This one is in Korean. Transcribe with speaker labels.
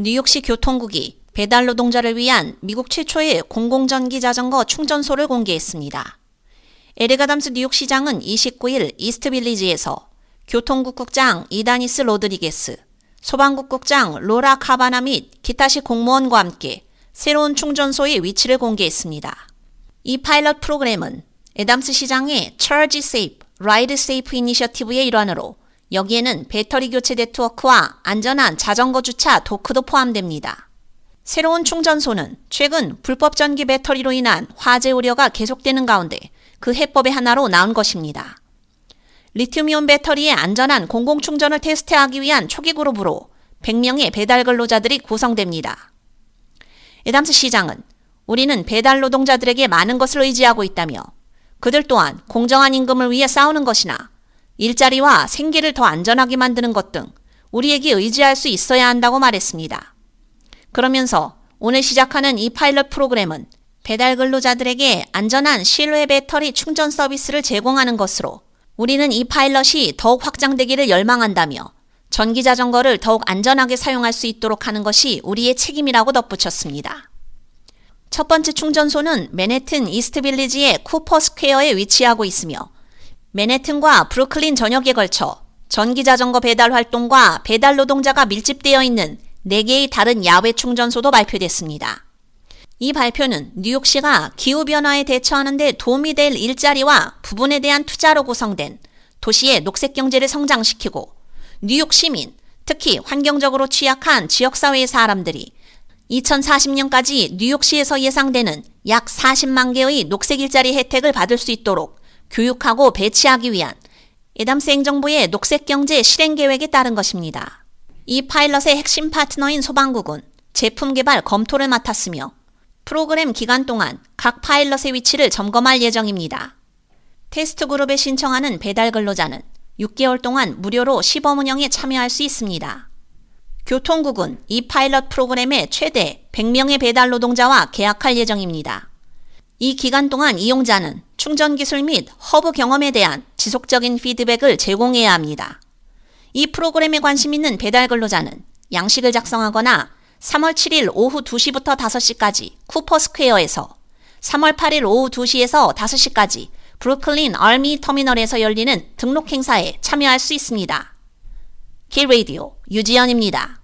Speaker 1: 뉴욕시 교통국이 배달 노동자를 위한 미국 최초의 공공전기 자전거 충전소를 공개했습니다. 에릭 아담스 뉴욕시장은 29일 이스트빌리지에서 교통국 국장 이다니스 로드리게스, 소방국 국장 로라 카바나 및 기타 시 공무원과 함께 새로운 충전소의 위치를 공개했습니다. 이 파일럿 프로그램은 에담스 시장의 Charge Safe, Ride Safe 이니셔티브의 일환으로 여기에는 배터리 교체 네트워크와 안전한 자전거 주차 도크도 포함됩니다. 새로운 충전소는 최근 불법 전기 배터리로 인한 화재 우려가 계속되는 가운데 그 해법의 하나로 나온 것입니다. 리튬이온 배터리의 안전한 공공 충전을 테스트하기 위한 초기 그룹으로 100명의 배달 근로자들이 구성됩니다. 에담스 시장은 우리는 배달 노동자들에게 많은 것을 의지하고 있다며 그들 또한 공정한 임금을 위해 싸우는 것이나 일자리와 생계를 더 안전하게 만드는 것 등 우리에게 의지할 수 있어야 한다고 말했습니다. 그러면서 오늘 시작하는 이 파일럿 프로그램은 배달 근로자들에게 안전한 실외 배터리 충전 서비스를 제공하는 것으로 우리는 이 파일럿이 더욱 확장되기를 열망한다며 전기 자전거를 더욱 안전하게 사용할 수 있도록 하는 것이 우리의 책임이라고 덧붙였습니다. 첫 번째 충전소는 맨해튼 이스트빌리지의 쿠퍼 스퀘어에 위치하고 있으며 맨해튼과 브루클린 전역에 걸쳐 전기 자전거 배달 활동과 배달 노동자가 밀집되어 있는 4개의 다른 야외 충전소도 발표됐습니다. 이 발표는 뉴욕시가 기후변화에 대처하는 데 도움이 될 일자리와 부분에 대한 투자로 구성된 도시의 녹색 경제를 성장시키고 뉴욕 시민, 특히 환경적으로 취약한 지역사회의 사람들이 2040년까지 뉴욕시에서 예상되는 약 40만 개의 녹색 일자리 혜택을 받을 수 있도록 교육하고 배치하기 위한 에담스 행정부의 녹색 경제 실행 계획에 따른 것입니다. 이 파일럿의 핵심 파트너인 소방국은 제품 개발 검토를 맡았으며 프로그램 기간 동안 각 파일럿의 위치를 점검할 예정입니다. 테스트 그룹에 신청하는 배달 근로자는 6개월 동안 무료로 시범 운영에 참여할 수 있습니다. 교통국은 이 파일럿 프로그램의 최대 100명의 배달 노동자와 계약할 예정입니다. 이 기간 동안 이용자는 충전 기술 및 허브 경험에 대한 지속적인 피드백을 제공해야 합니다. 이 프로그램에 관심 있는 배달 근로자는 양식을 작성하거나 3월 7일 오후 2시부터 5시까지 쿠퍼 스퀘어에서 3월 8일 오후 2시에서 5시까지 브루클린 아미 터미널에서 열리는 등록 행사에 참여할 수 있습니다. 길 라디오 유지연입니다.